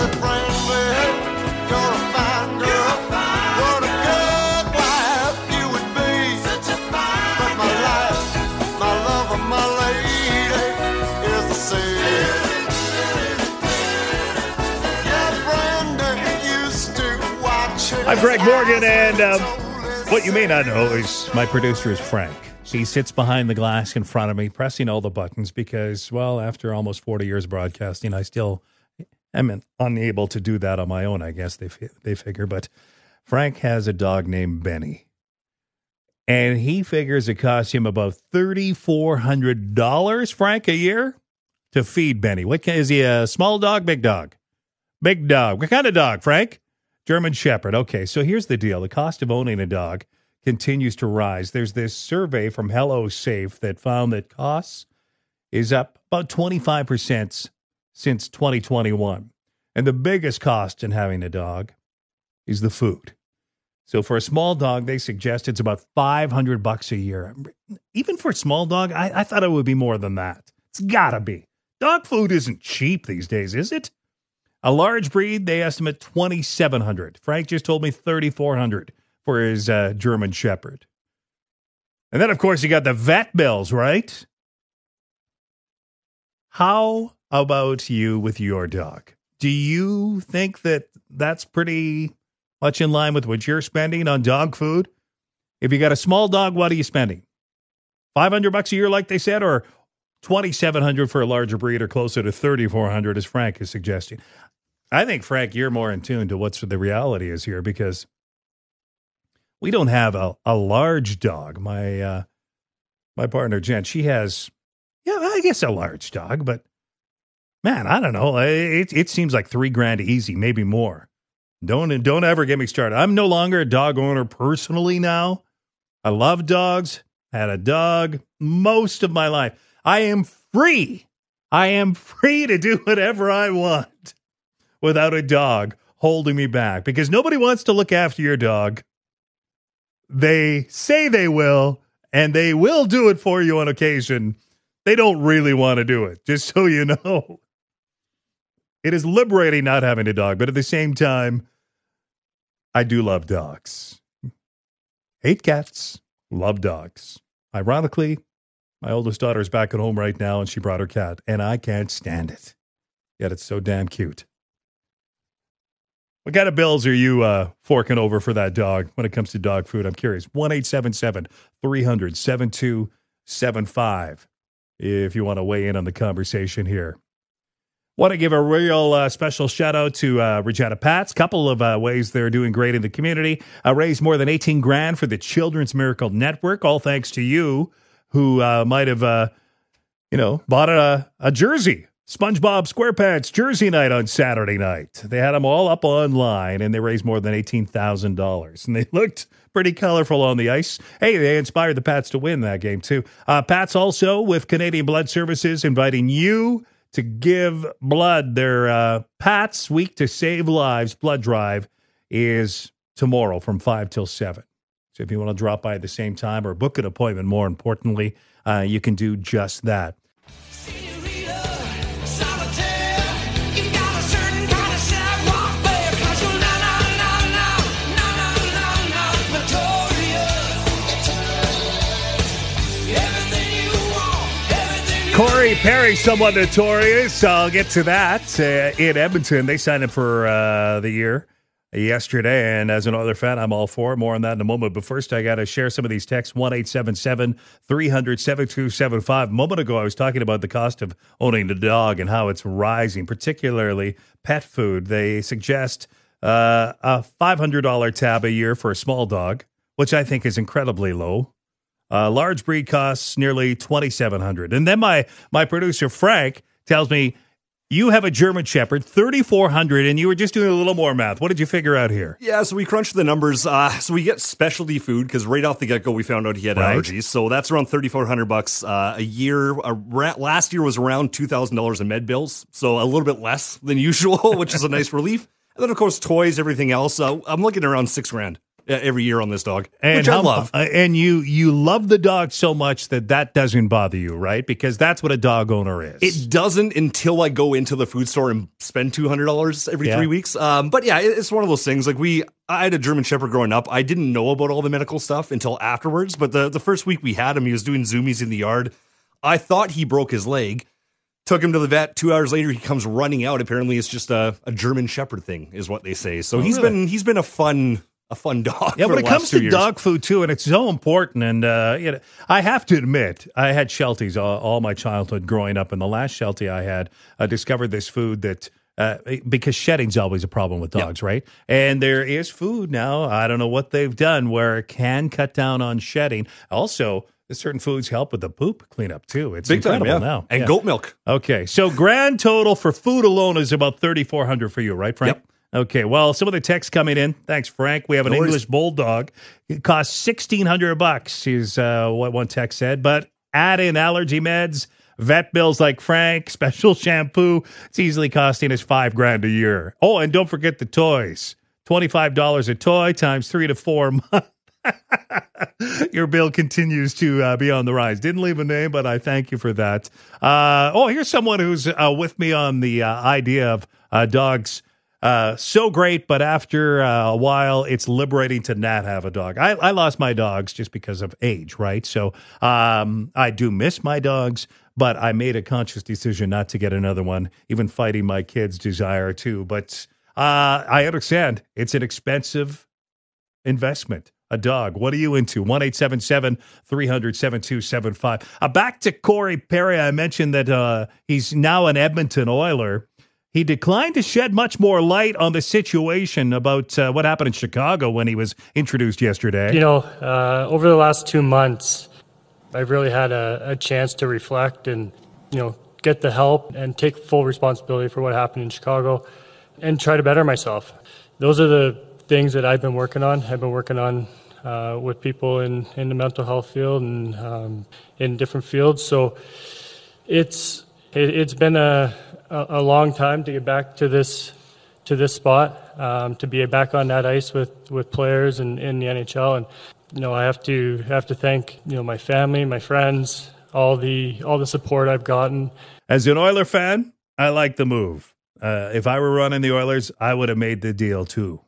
said, Brandy, you're a fine girl. What a good wife you would be. But my life, my love, and my lady is the sea. Yeah, Brandy used to watch I'm Greg Morgan, and um, what you may not know is my producer is Frank. He sits behind the glass in front of me, pressing all the buttons because, well, after almost 40 years of broadcasting, I still am unable to do that on my own, I guess they, they figure. But Frank has a dog named Benny, and he figures it costs him about $3,400, Frank, a year to feed Benny. What kind, is he a small dog, big dog? Big dog. What kind of dog, Frank? German Shepherd. Okay, so here's the deal the cost of owning a dog continues to rise. There's this survey from Hello Safe that found that costs is up about 25% since 2021. And the biggest cost in having a dog is the food. So for a small dog, they suggest it's about 500 bucks a year. Even for a small dog, I, I thought it would be more than that. It's gotta be. Dog food isn't cheap these days, is it? A large breed, they estimate 2700 Frank just told me 3400 for his uh, German Shepherd. And then, of course, you got the vet bills, right? How about you with your dog? Do you think that that's pretty much in line with what you're spending on dog food? If you got a small dog, what are you spending? 500 bucks a year, like they said, or 2700 for a larger breed, or closer to 3400 as Frank is suggesting? I think, Frank, you're more in tune to what's the reality is here because we don't have a, a large dog. My uh, my partner Jen, she has, yeah, I guess a large dog, but man, I don't know. It it seems like three grand easy, maybe more. Don't don't ever get me started. I'm no longer a dog owner personally now. I love dogs. Had a dog most of my life. I am free. I am free to do whatever I want without a dog holding me back because nobody wants to look after your dog. They say they will, and they will do it for you on occasion. They don't really want to do it, just so you know. It is liberating not having a dog, but at the same time, I do love dogs. Hate cats, love dogs. Ironically, my oldest daughter is back at home right now and she brought her cat, and I can't stand it. Yet it's so damn cute. What kind of bills are you uh, forking over for that dog when it comes to dog food? I'm curious. 1 877 300 7275 if you want to weigh in on the conversation here. Want to give a real uh, special shout out to uh, Regina Pats. Couple of uh, ways they're doing great in the community. Uh, raised more than 18 grand for the Children's Miracle Network, all thanks to you who uh, might have, uh, you know, bought a, a jersey SpongeBob SquarePants Jersey Night on Saturday night. They had them all up online and they raised more than $18,000. And they looked pretty colorful on the ice. Hey, they inspired the Pats to win that game, too. Uh, Pats also with Canadian Blood Services inviting you to give blood. Their uh, Pats Week to Save Lives blood drive is tomorrow from 5 till 7. So if you want to drop by at the same time or book an appointment, more importantly, uh, you can do just that. Corey Perry, somewhat notorious. I'll get to that. Uh, in Edmonton, they signed him for uh, the year yesterday. And as an another fan, I'm all for. More on that in a moment. But first, I got to share some of these texts 1 877 300 7275. A moment ago, I was talking about the cost of owning a dog and how it's rising, particularly pet food. They suggest uh, a $500 tab a year for a small dog, which I think is incredibly low. Uh, large breed costs nearly twenty seven hundred, and then my my producer Frank tells me you have a German Shepherd thirty four hundred, and you were just doing a little more math. What did you figure out here? Yeah, so we crunched the numbers. Uh, so we get specialty food because right off the get go we found out he had Right. allergies. So that's around thirty four hundred bucks uh, a year. Uh, ra- last year was around two thousand dollars in med bills, so a little bit less than usual, which is a nice relief. And then of course toys, everything else. Uh, I'm looking around six grand every year on this dog, And which I love. uh, and you you love the dog so much that that doesn't bother you, right? Because that's what a dog owner is. It doesn't until I go into the food store and spend two hundred dollars every Yeah. three weeks. Um, but yeah, it's one of those things. Like we, I had a German Shepherd growing up. I didn't know about all the medical stuff until afterwards. But the the first week we had him, he was doing zoomies in the yard. I thought he broke his leg. Took him to the vet. Two hours later, he comes running out. Apparently, it's just a, a German Shepherd thing, is what they say. So Oh, he's really? been he's been a fun a fun dog. Yeah, when it comes to years. dog food too, and it's so important. And uh, you know, I have to admit, I had Shelties all, all my childhood growing up, and the last Sheltie I had, I discovered this food that. Uh, because shedding's always a problem with dogs, right? And there is food now. I don't know what they've done where it can cut down on shedding. Also, certain foods help with the poop cleanup too. It's big time, incredible yeah. now. And Yeah. goat milk. Okay, so grand total for food alone is about thirty four hundred for you, right, Frank? Yep. Okay, well, some of the texts coming in. Thanks, Frank. We have an No. English bulldog. It costs sixteen hundred bucks. Is uh, what one text said. But add in allergy meds, vet bills like Frank, special shampoo. It's easily costing us five grand a year. Oh, and don't forget the toys. Twenty five dollars a toy times three to four months. Your bill continues to uh, be on the rise. Didn't leave a name, but I thank you for that. Uh, oh, here's someone who's uh, with me on the uh, idea of uh, dogs. Uh, so great, but after uh, a while, it's liberating to not have a dog. I, I lost my dogs just because of age, right? So um, I do miss my dogs, but I made a conscious decision not to get another one, even fighting my kids' desire to. But uh, I understand it's an expensive investment. A dog. What are you into? 1 877 300 7275. Uh, back to Corey Perry. I mentioned that uh, he's now an Edmonton Oiler. He declined to shed much more light on the situation about uh, what happened in Chicago when he was introduced yesterday. You know, uh, over the last two months, I've really had a, a chance to reflect and, you know, get the help and take full responsibility for what happened in Chicago and try to better myself. Those are the things that I've been working on. I've been working on uh, with people in, in the mental health field and um, in different fields. So it's it, it's been a, a long time to get back to this to this spot um, to be back on that ice with, with players and in the NHL and you know I have to have to thank you know my family my friends all the all the support I've gotten As an Oiler fan, I like the move. Uh, if I were running the Oilers, I would have made the deal too.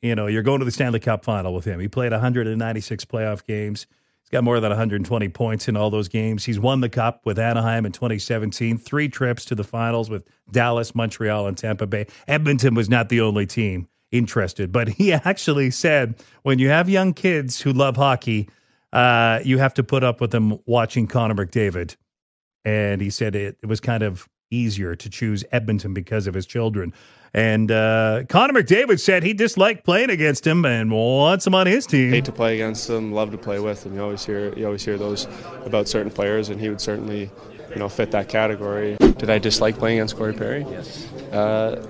You know, you're going to the Stanley Cup final with him. He played 196 playoff games. He's got more than 120 points in all those games. He's won the Cup with Anaheim in 2017, three trips to the finals with Dallas, Montreal, and Tampa Bay. Edmonton was not the only team interested, but he actually said when you have young kids who love hockey, uh, you have to put up with them watching Connor McDavid and he said it, it was kind of easier to choose Edmonton because of his children. And uh, Connor McDavid said he disliked playing against him and wants him on his team. hate to play against them, love to play with them. You always hear you always hear those about certain players, and he would certainly, you know, fit that category. Did I dislike playing against Corey Perry? Yes. Uh,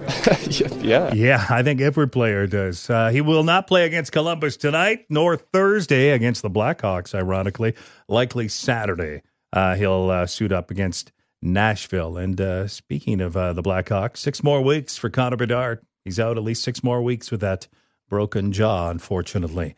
yeah. Yeah, I think every player does. Uh, he will not play against Columbus tonight, nor Thursday against the Blackhawks, ironically. Likely Saturday, uh, he'll uh, suit up against Nashville. And uh, speaking of uh, the Blackhawks, six more weeks for Connor Bedard. He's out at least six more weeks with that broken jaw, unfortunately.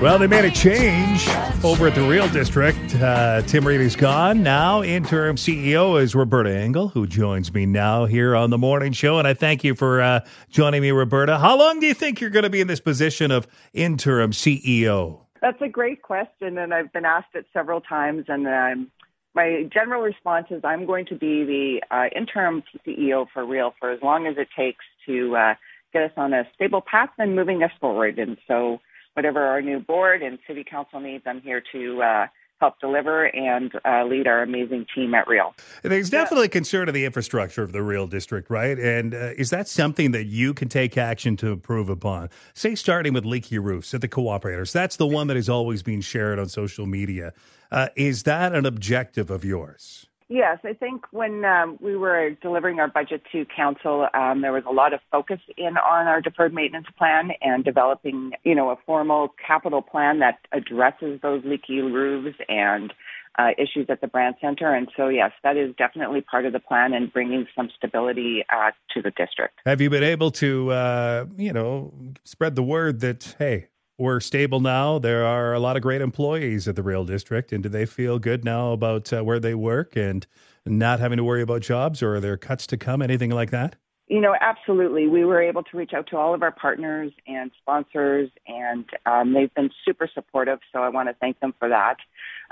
Well, they made a change over at the Real District. Uh, Tim Reed is gone. Now, interim CEO is Roberta Engel, who joins me now here on the morning show. And I thank you for uh, joining me, Roberta. How long do you think you're going to be in this position of interim CEO? That's a great question, and I've been asked it several times. And my general response is I'm going to be the uh, interim CEO for real for as long as it takes to uh, get us on a stable path and moving us forward. And so, whatever our new board and city council needs, I'm here to uh, help deliver and uh, lead our amazing team at Real. There's definitely concern of the infrastructure of the Real District, right? And uh, is that something that you can take action to improve upon? Say, starting with leaky roofs at the cooperators. That's the one that is always being shared on social media. Uh, is that an objective of yours? Yes, I think when um, we were delivering our budget to council, um, there was a lot of focus in on our deferred maintenance plan and developing, you know, a formal capital plan that addresses those leaky roofs and uh, issues at the Brandt Centre. And so, yes, that is definitely part of the plan and bringing some stability uh, to the district. Have you been able to, uh, you know, spread the word that hey, we're stable now. There are a lot of great employees at the Real District, and do they feel good now about uh, where they work and not having to worry about jobs, or are there cuts to come? Anything like that? You know, absolutely. We were able to reach out to all of our partners and sponsors, and um, they've been super supportive. So I want to thank them for that.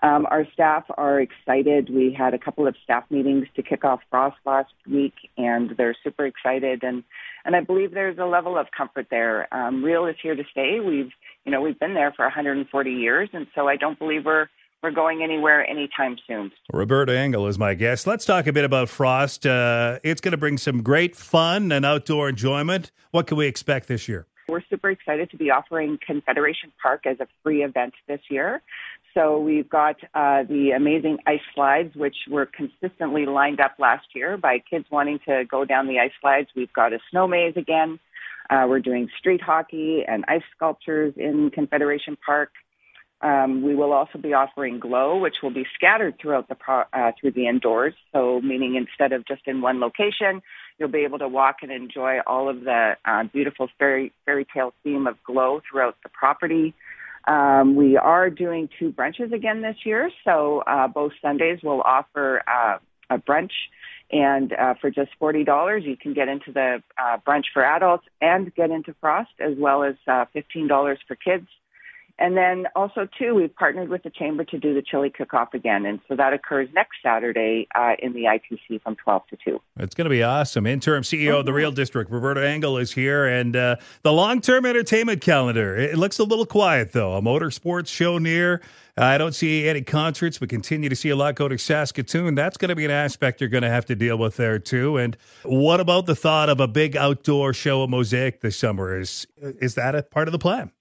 Um, our staff are excited. We had a couple of staff meetings to kick off Frost last week, and they're super excited. And and I believe there's a level of comfort there. Um, Real is here to stay. We've you know, we've been there for 140 years, and so I don't believe we're we're going anywhere anytime soon. Roberta Engel is my guest. Let's talk a bit about Frost. Uh, it's going to bring some great fun and outdoor enjoyment. What can we expect this year? We're super excited to be offering Confederation Park as a free event this year. So we've got uh, the amazing ice slides, which were consistently lined up last year by kids wanting to go down the ice slides. We've got a snow maze again. Uh, we're doing street hockey and ice sculptures in Confederation Park. Um, we will also be offering glow, which will be scattered throughout the pro- uh, through the indoors. So, meaning instead of just in one location, you'll be able to walk and enjoy all of the uh, beautiful fairy fairy tale theme of glow throughout the property. Um, we are doing two brunches again this year, so uh, both Sundays we'll offer uh, a brunch and uh, for just forty dollars, you can get into the uh, brunch for adults and get into Frost, as well as uh, fifteen dollars for kids. And then also too, we've partnered with the chamber to do the chili cook-off again, and so that occurs next Saturday uh, in the ITC from twelve to two. It's going to be awesome. Interim CEO of the Real District, Roberta Engel, is here, and uh, the long-term entertainment calendar. It looks a little quiet though. A motorsports show near. I don't see any concerts. We continue to see a lot go to Saskatoon. That's going to be an aspect you're going to have to deal with there too. And what about the thought of a big outdoor show at Mosaic this summer? Is is that a part of the plan?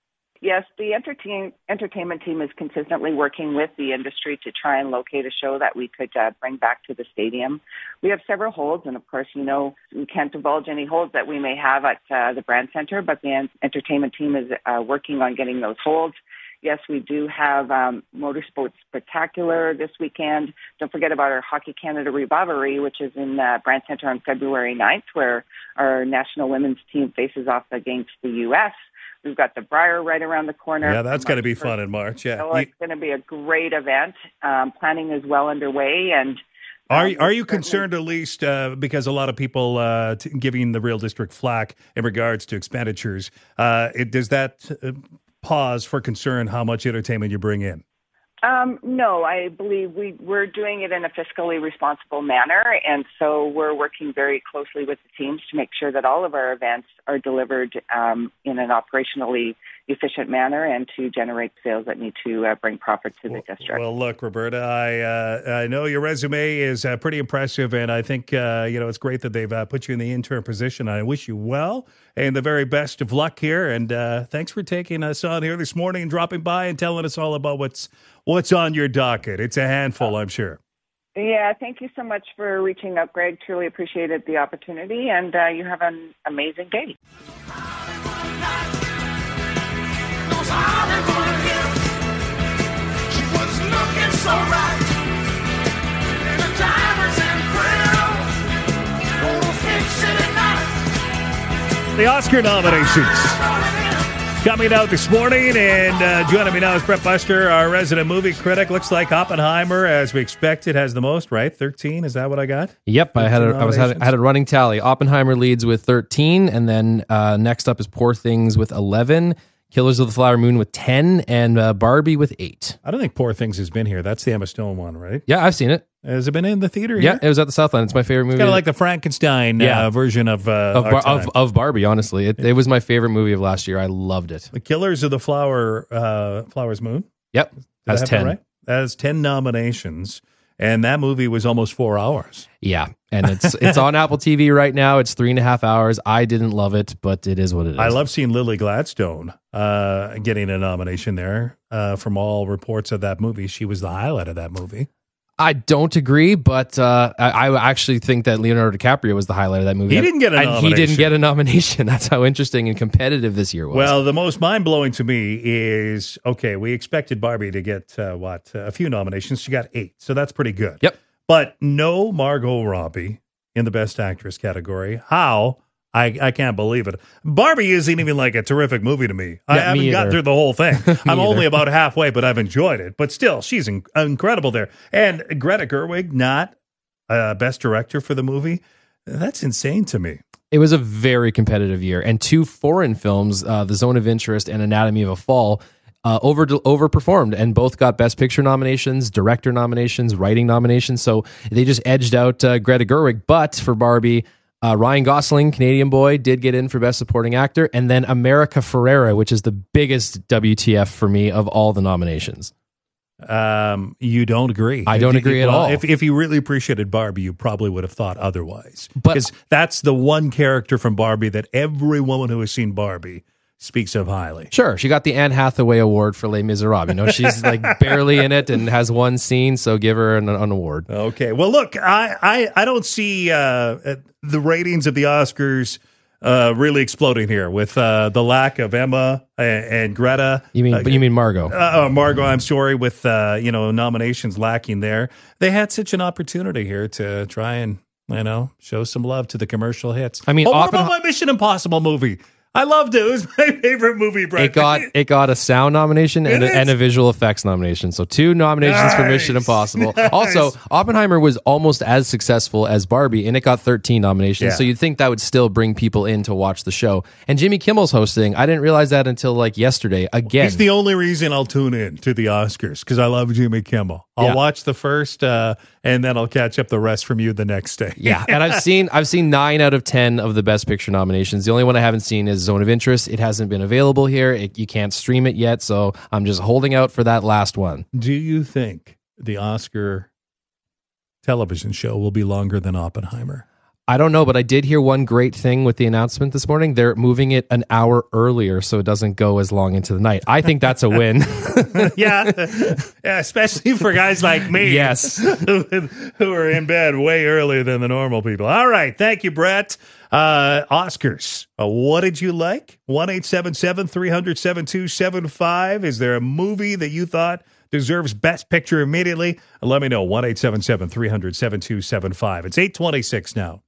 Yes, the entertain, entertainment team is consistently working with the industry to try and locate a show that we could uh, bring back to the stadium. We have several holds, and of course, you know, we can't divulge any holds that we may have at uh, the Brandt Centre, but the entertainment team is uh, working on getting those holds. Yes, we do have um, Motorsports Spectacular this weekend. Don't forget about our Hockey Canada Rivalry, which is in uh, Brandt Centre on February 9th, where our national women's team faces off against the U.S. We've got the Brier right around the corner. Yeah, that's going to be fun in March. Yeah, so it's going to be a great event. Um, planning is well underway, and are um, are you concerned at least uh, because a lot of people uh, t- giving the real district flack in regards to expenditures? Uh, it, does that uh, pause for concern how much entertainment you bring in? Um, no, I believe we, we're doing it in a fiscally responsible manner. And so we're working very closely with the teams to make sure that all of our events are delivered um, in an operationally efficient manner and to generate sales that need to uh, bring profit to the well, district. Well, look, Roberta, I uh, I know your resume is uh, pretty impressive, and I think uh, you know it's great that they've uh, put you in the intern position. I wish you well and the very best of luck here. And uh, thanks for taking us on here this morning and dropping by and telling us all about what's what's on your docket. It's a handful, I'm sure. Yeah, thank you so much for reaching out, Greg. Truly appreciated the opportunity, and uh, you have an amazing day. The Oscar nominations coming out this morning, and uh, joining me now is Brett Buster, our resident movie critic. Looks like Oppenheimer, as we expected, has the most. Right, thirteen. Is that what I got? Yep, I had a, I was had, I had a running tally. Oppenheimer leads with thirteen, and then uh, next up is Poor Things with eleven. Killers of the Flower Moon with 10 and uh, Barbie with 8. I don't think Poor Things has been here. That's the Emma Stone one, right? Yeah, I've seen it. Has it been in the theater? Yeah, here? it was at the Southland. It's my favorite movie. Kind of like the Frankenstein Yeah. uh, version of uh, of, Bar- of, of Barbie, honestly. It, it was my favorite movie of last year. I loved it. the Killers of the Flower uh, Flowers Moon. Yep. Did That's that 10. Right? That has ten nominations, and that movie was almost four hours. Yeah. And it's it's on Apple TV right now. It's three and a half hours. I didn't love it, but it is what it is. I love seeing Lily Gladstone uh, getting a nomination there. Uh, from all reports of that movie, she was the highlight of that movie. I don't agree, but uh, I, I actually think that Leonardo DiCaprio was the highlight of that movie. He didn't get a and he didn't nomination. get a nomination. That's how interesting and competitive this year was. Well, the most mind blowing to me is okay, we expected Barbie to get uh, what a few nominations. She got eight, so that's pretty good. Yep. But no Margot Robbie in the Best Actress category. How? I, I can't believe it. Barbie isn't even like a terrific movie to me. I haven't me got through the whole thing. I'm only about halfway, but I've enjoyed it. But still, she's in, incredible there. And Greta Gerwig, not uh, Best Director for the movie. That's insane to me. it was a very competitive year, and two foreign films, uh, The Zone of Interest and Anatomy of a Fall, uh, over overperformed, and both got Best Picture nominations, Director nominations, Writing nominations. So they just edged out uh, Greta Gerwig. But for Barbie. Uh, Ryan Gosling, Canadian boy, did get in for Best Supporting Actor, and then America Ferrera, which is the biggest WTF for me of all the nominations. Um, you don't agree. I don't If- agree at well, all. If if you really appreciated Barbie, you probably would have thought otherwise. But- because that's the one character from Barbie that every woman who has seen Barbie speaks of highly. Sure, she got the Anne Hathaway Award for Les Miserables. You know, she's like barely in it and has one scene, so give her an, an award. Okay. Well, look, I I, I don't see uh, uh, the ratings of the Oscars uh, really exploding here with uh, the lack of Emma and, and Greta. You mean, Uh, but you mean Margot? uh, uh, Margot, I'm sorry, with uh, you know nominations lacking there, they had such an opportunity here to try and you know show some love to the commercial hits. I mean, oh, what about my Mission Impossible movie? I loved it. It was my favorite movie. Brett. it got it got a sound nomination and a, and a visual effects nomination. So two nominations for Mission Impossible. Nice. Also, Oppenheimer was almost as successful as Barbie, and it got 13 nominations. Yeah. So you'd think that would still bring people in to watch the show. And Jimmy Kimmel's hosting. I didn't realize that until like yesterday. Again, He's the only reason I'll tune in to the Oscars because I love Jimmy Kimmel. I'll Yeah. watch the first, uh, and then I'll catch up the rest from you the next day. Yeah, and I've seen I've seen nine out of ten of the Best Picture nominations. The only one I haven't seen is Zone of Interest. It hasn't been available here. It, you can't stream it yet, so I'm just holding out for that last one. Do you think the Oscar television show will be longer than Oppenheimer? I don't know, but I did hear one great thing with the announcement this morning. They're moving it an hour earlier so it doesn't go as long into the night. I think that's a win. yeah. yeah, especially for guys like me. Yes. who, who are in bed way earlier than the normal people. All right. Thank you, Brett. Uh, Oscars. Uh, what did you like? 1 300 7275. Is there a movie that you thought deserves Best Picture immediately? Let me know. 1 300 7275. It's 826 now.